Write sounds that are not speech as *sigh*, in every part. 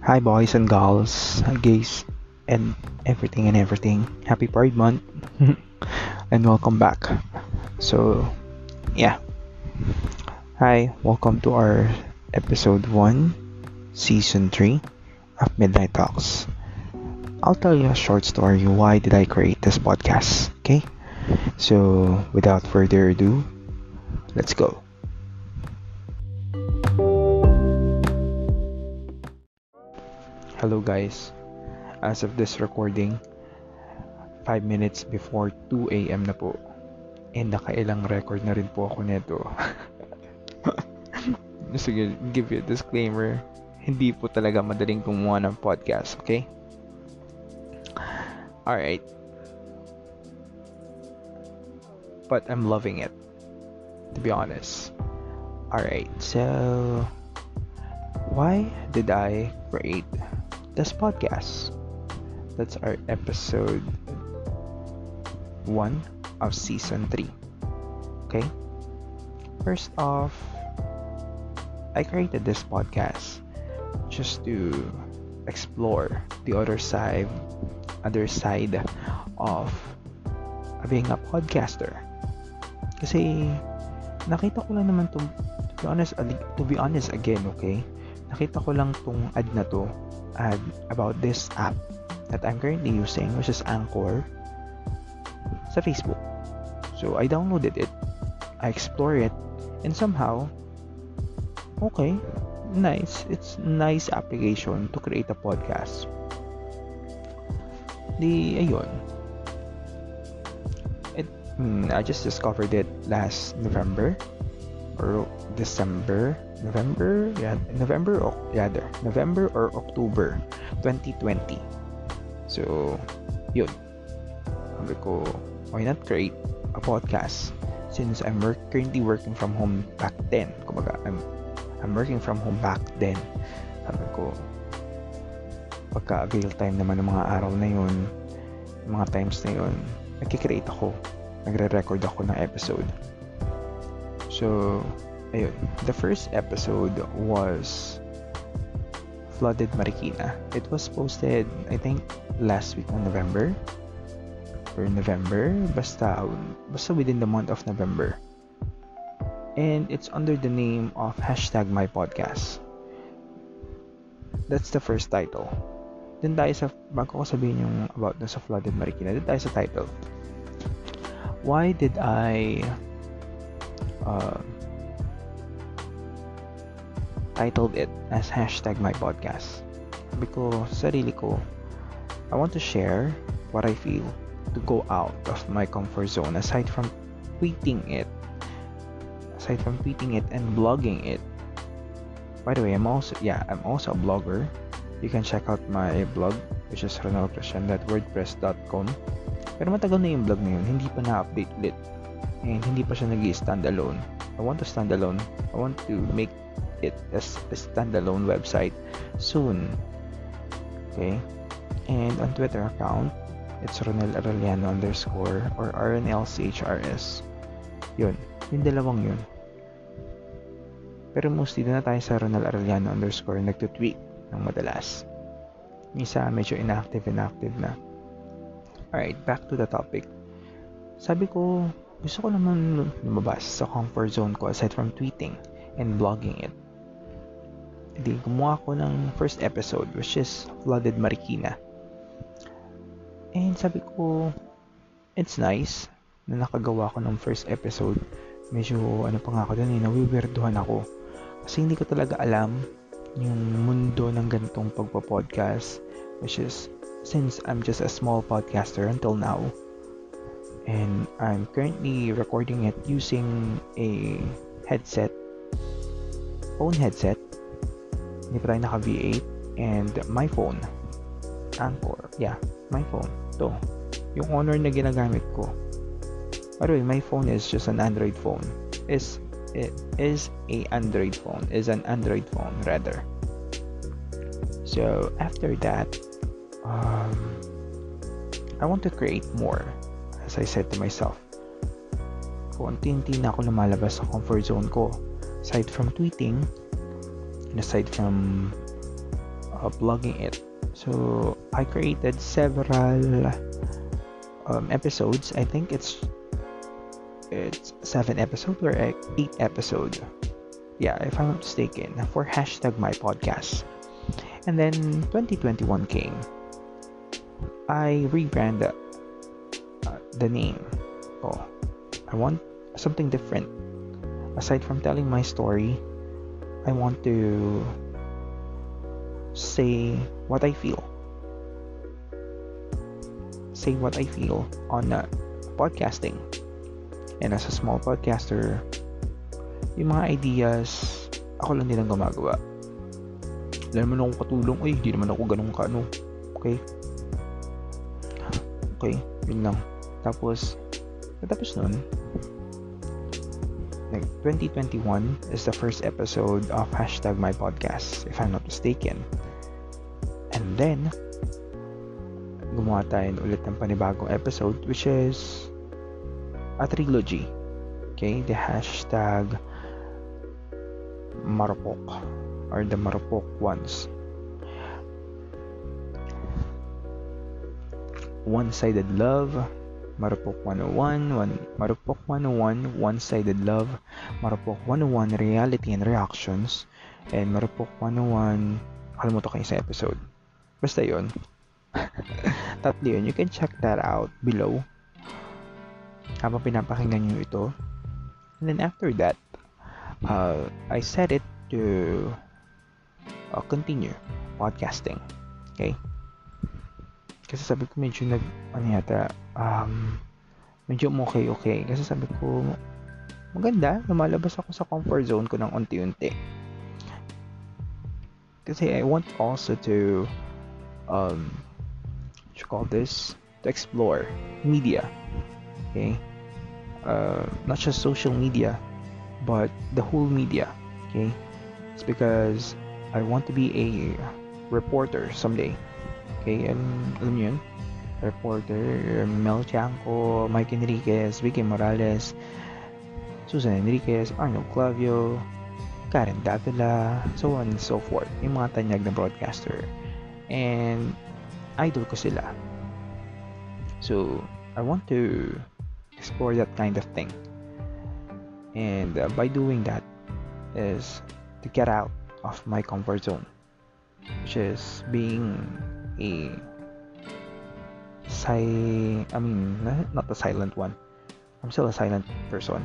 Hi, boys and girls, gays, and everything and everything. Happy Pride Month, *laughs* and welcome back. So, yeah. Hi, welcome to our episode 1, season 3 of Midnight Talks. I'll tell you a short story why did I create this podcast, okay? So, without further ado, let's go. Hello guys. As of this recording, 5 minutes before 2 a.m. na po. And nakailang record na rin po ako neto. *laughs* Sige, give you a disclaimer. Hindi po talaga madaling gumawa ng podcast, okay? Alright. But I'm loving it. To be honest. Alright, so... Why did I create this podcast. That's our episode 1 of season 3. Okay? First off, I created this podcast just to explore the other side other side of being a podcaster. Kasi nakita ko lang naman to to be honest to be honest again, okay? Nakita ko lang tong ad na to ad about this app that I'm currently using, which is Anchor, sa Facebook. So I downloaded it, I explored it, and somehow, okay, nice. It's nice application to create a podcast. Di, ayun. It, hmm, I just discovered it last November or December November, yeah, November or rather, November or October 2020. So, yun. Sabi ko, why not create a podcast since I'm work, currently working from home back then. Kumbaga, I'm I'm working from home back then. Sabi ko, pagka avail time naman ng mga araw na yun, mga times na yun, nagkikreate ako. Nagre-record ako ng episode. So, ayun, the first episode was Flooded Marikina. It was posted, I think, last week of November. Or November. Basta, basta within the month of November. And it's under the name of hashtag my podcast. That's the first title. Then tayo sa, bago ko sabihin yung about na sa Flooded Marikina, then tayo sa title. Why did I uh, titled it as hashtag my podcast. Because sarili ko I want to share what I feel to go out of my comfort zone aside from tweeting it. Aside from tweeting it and blogging it. By the way I'm also yeah I'm also a blogger. You can check out my blog which is ronaldchrestian.wordpress.com pero matagal na yung blog na yun. Hindi pa na-update ulit. And hindi pa siya nag stand alone. I want to stand alone. I want to make it as a standalone website soon. Okay? And on Twitter account, it's Ronel Arellano underscore or RNLCHRS. Yun. Yung dalawang yun. Pero mostly na tayo sa Ronel Arellano underscore nagtutweet ng madalas. Misa medyo inactive inactive na. Alright, back to the topic. Sabi ko, gusto ko naman lumabas sa comfort zone ko aside from tweeting and blogging it di gumawa ako ng first episode which is Flooded Marikina. And sabi ko, it's nice na nakagawa ko ng first episode. Medyo ano pa nga ako dun eh, nawiwirduhan ako. Kasi hindi ko talaga alam yung mundo ng ganitong pagpa-podcast which is since I'm just a small podcaster until now and I'm currently recording it using a headset phone headset hindi pa tayo naka V8 and my phone. Anchor yeah my phone. To. Yung Honor na ginagamit ko. By the way my phone is just an Android phone. Is it is a Android phone. Is an Android phone rather. So after that um, I want to create more as I said to myself. Konti-unti na ako lumalabas sa comfort zone ko. Aside from tweeting aside from uh, blogging it. So I created several um, episodes. I think it's it's seven episode or eight episode. Yeah, if I'm not mistaken, for hashtag my podcast. And then 2021 came. I rebranded uh, the name. Oh, I want something different. Aside from telling my story, I want to say what I feel. Say what I feel on uh, podcasting. And as a small podcaster, yung mga ideas, ako lang din ang gumagawa. Wala naman akong katulong. Ay, hindi naman ako ganun ka, ano. Okay? Okay, yun lang. Tapos, natapos nun, 2021 is the first episode of hashtag my podcast, if I'm not mistaken. And then, gumawa tayo ulit ng panibagong episode, which is a trilogy. Okay, the hashtag Marupok or the Marupok ones. One-sided love, Marupok 101, one, Marupok 101, One-sided love, Marupok 101, reality and reactions, and Marupok 101, kalimutan ko sa episode. Basta yun. *laughs* Tatlo yun. You can check that out below habang pinapakinggan nyo ito. And then after that, uh, I set it to uh, continue podcasting. Okay? Kasi sabi ko medyo nag, ano yata, um, medyo okay okay. Kasi sabi ko, maganda, lumalabas ako sa comfort zone ko ng unti-unti. Kasi I want also to, um, what you call this, to explore media. Okay? Uh, not just social media, but the whole media. Okay? It's because I want to be a reporter someday. Okay? And alam niyo yun? Reporter, Mel Tiangco, Mike Enriquez, Vicky Morales, Susan Enriquez, Arnold Clavio, Karen Davila, so on and so forth. Yung mga tanyag na broadcaster. And idol ko sila. So, I want to explore that kind of thing. And uh, by doing that is to get out of my comfort zone, which is being a si I mean not a silent one. I'm still a silent person.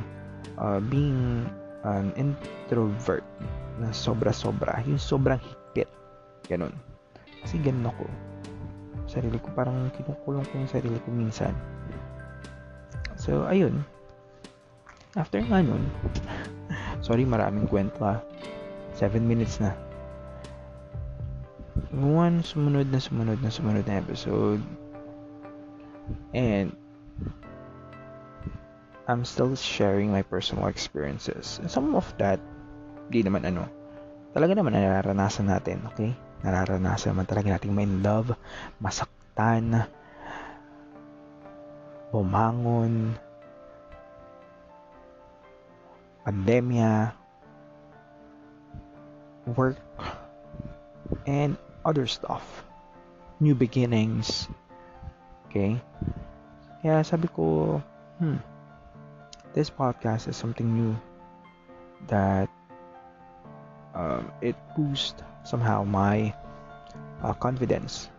Uh, being an introvert na sobra-sobra, yung sobrang higpit. Ganun. Kasi ganun ako. Sarili ko parang kinukulong ko yung sarili ko minsan So, ayun. After nga nun, *laughs* sorry maraming kwento ha. 7 minutes na. One sumunod na sumunod na sumunod na episode. And I'm still sharing my personal experiences. And some of that, di naman ano, talaga naman nararanasan natin, okay? Nararanasan naman talaga natin ma-in love, masaktan, bumangon, pandemya, work, and other stuff. New beginnings. Okay? Kaya sabi ko, hmm, this podcast is something new that um, it boosts somehow my uh, confidence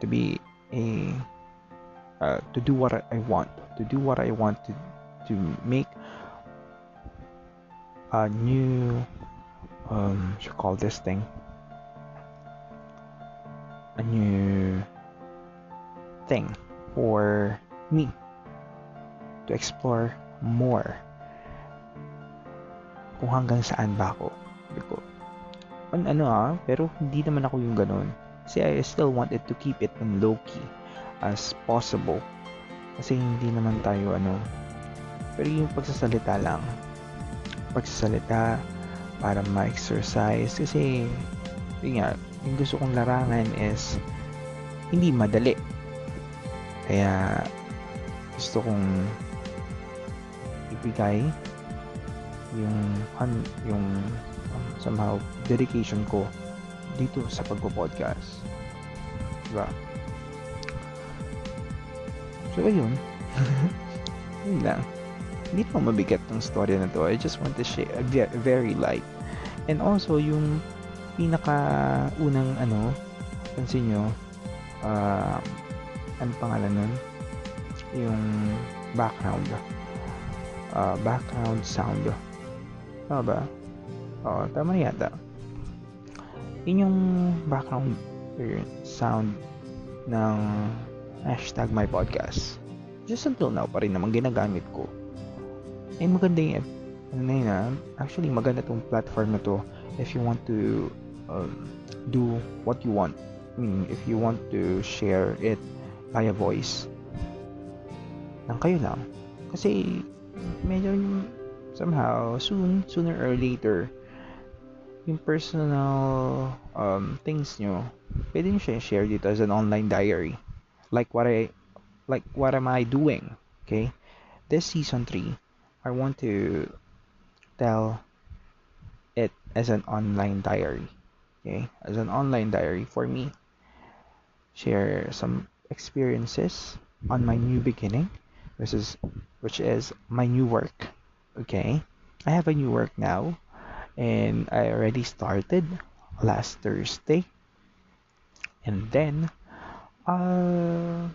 to be a uh, to do what I want, to do what I want to to make a new um you call this thing a new thing for me to explore more. Kung hanggang saan ba ako. Ko an ano ah pero hindi naman ako yung ganun. Kasi I still wanted to keep it on low key as possible. Kasi hindi naman tayo ano, pero yung pagsasalita lang, pagsasalita para ma-exercise. Kasi yun nga, yung gusto kong larangan is hindi madali. Kaya gusto kong ibigay yung yung um, somehow dedication ko dito sa pagpo-podcast. Diba? So, ayun. *laughs* yun lang. Hindi pa mabigat ng story na to. I just want to share, very light. And also, yung pinaka unang ano, pansin nyo, uh, ano pangalan nun? Yung background. Uh, background sound. Tama ba? Oo, tama yata. Yun yung background sound ng hashtag my podcast. Just until now pa rin naman ginagamit ko. Eh maganda yung ano na yun ah. Actually maganda tong platform na to if you want to um, do what you want. I mean, if you want to share it via voice, nang kayo lang. Kasi, medyo somehow, soon, sooner or later, yung personal um, things nyo, pwede nyo siya share dito as an online diary. Like what I, like what am I doing? Okay? This season 3, I want to tell it as an online diary. Okay? As an online diary for me. Share some experiences on my new beginning. This is which is my new work. Okay? I have a new work now and I already started last Thursday. And then uh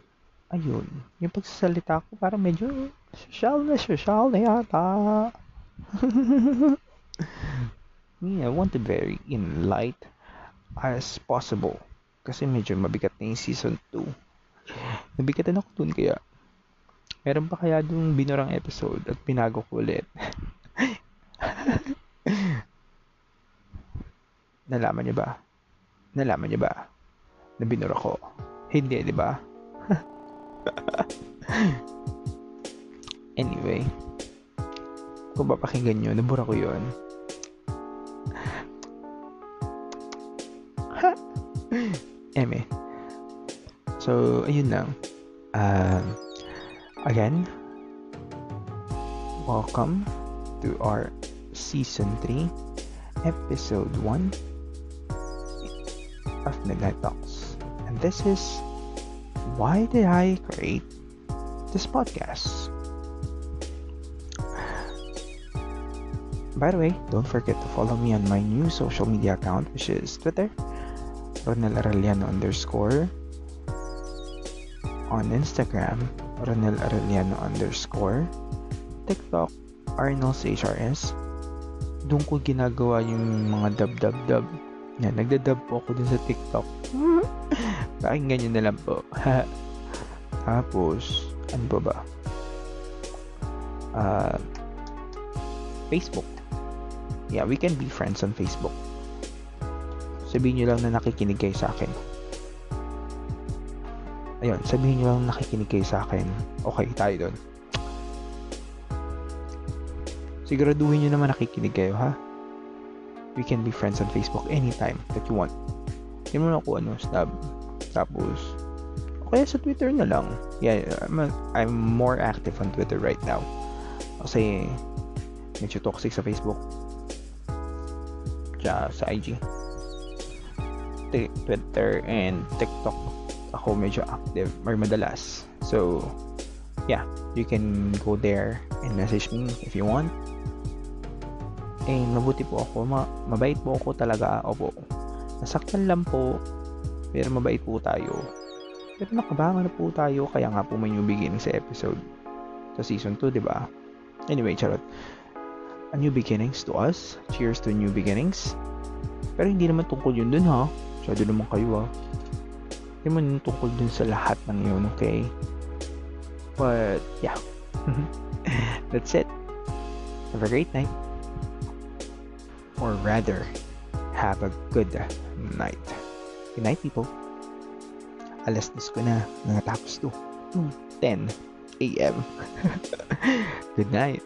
ayun, yung pagsasalita ko parang medyo social na social na yata. *laughs* Me, I want to very in light as possible. Kasi medyo mabigat na yung season 2. Nabigatan ako dun kaya meron pa kaya dun binurang episode at pinago ko ulit. *laughs* Nalaman niyo ba? Nalaman niyo ba? Na binura ko. Hindi, di ba? *laughs* anyway, kung papakinggan nyo, nabura ko yun. So, know. Um, again, welcome to our season 3, episode 1 of Midnight Talks. And this is why did I create this podcast? By the way, don't forget to follow me on my new social media account, which is Twitter Ronel underscore. On Instagram, Ronel Arellano underscore. TikTok, Arnolds HRS. Doon ko ginagawa yung mga dub-dub-dub. Yan, nagda-dub po ako dun sa TikTok. *laughs* Pakinggan nyo na lang po. *laughs* Tapos, ano ba ba? Uh, Facebook. Yeah, we can be friends on Facebook sabihin nyo lang na nakikinig kayo sa akin. Ayun, sabihin nyo lang na nakikinig kayo sa akin. Okay, tayo doon. Siguraduhin nyo naman nakikinig kayo, ha? We can be friends on Facebook anytime that you want. Yan mo na ako ano, stab. Tapos, kaya sa Twitter na lang. Yeah, I'm, a, I'm more active on Twitter right now. Kasi, medyo toxic sa Facebook. Tsaka sa IG. Twitter and TikTok ako medyo active or madalas. So, yeah, you can go there and message me if you want. And mabuti po ako, ma mabait po ako talaga. Opo, nasaktan lang po, pero mabait po tayo. Pero nakabangan na po tayo, kaya nga po may new beginning sa episode sa season 2, di ba? Anyway, charot. A new beginnings to us. Cheers to new beginnings. Pero hindi naman tungkol yun dun ha. Masyado naman kayo ah. Hindi man tungkol dun sa lahat ng yun, okay? But, yeah. *laughs* That's it. Have a great night. Or rather, have a good night. Good night, people. Alas 10 ko na. Nangatapos to. 10 a.m. *laughs* good night.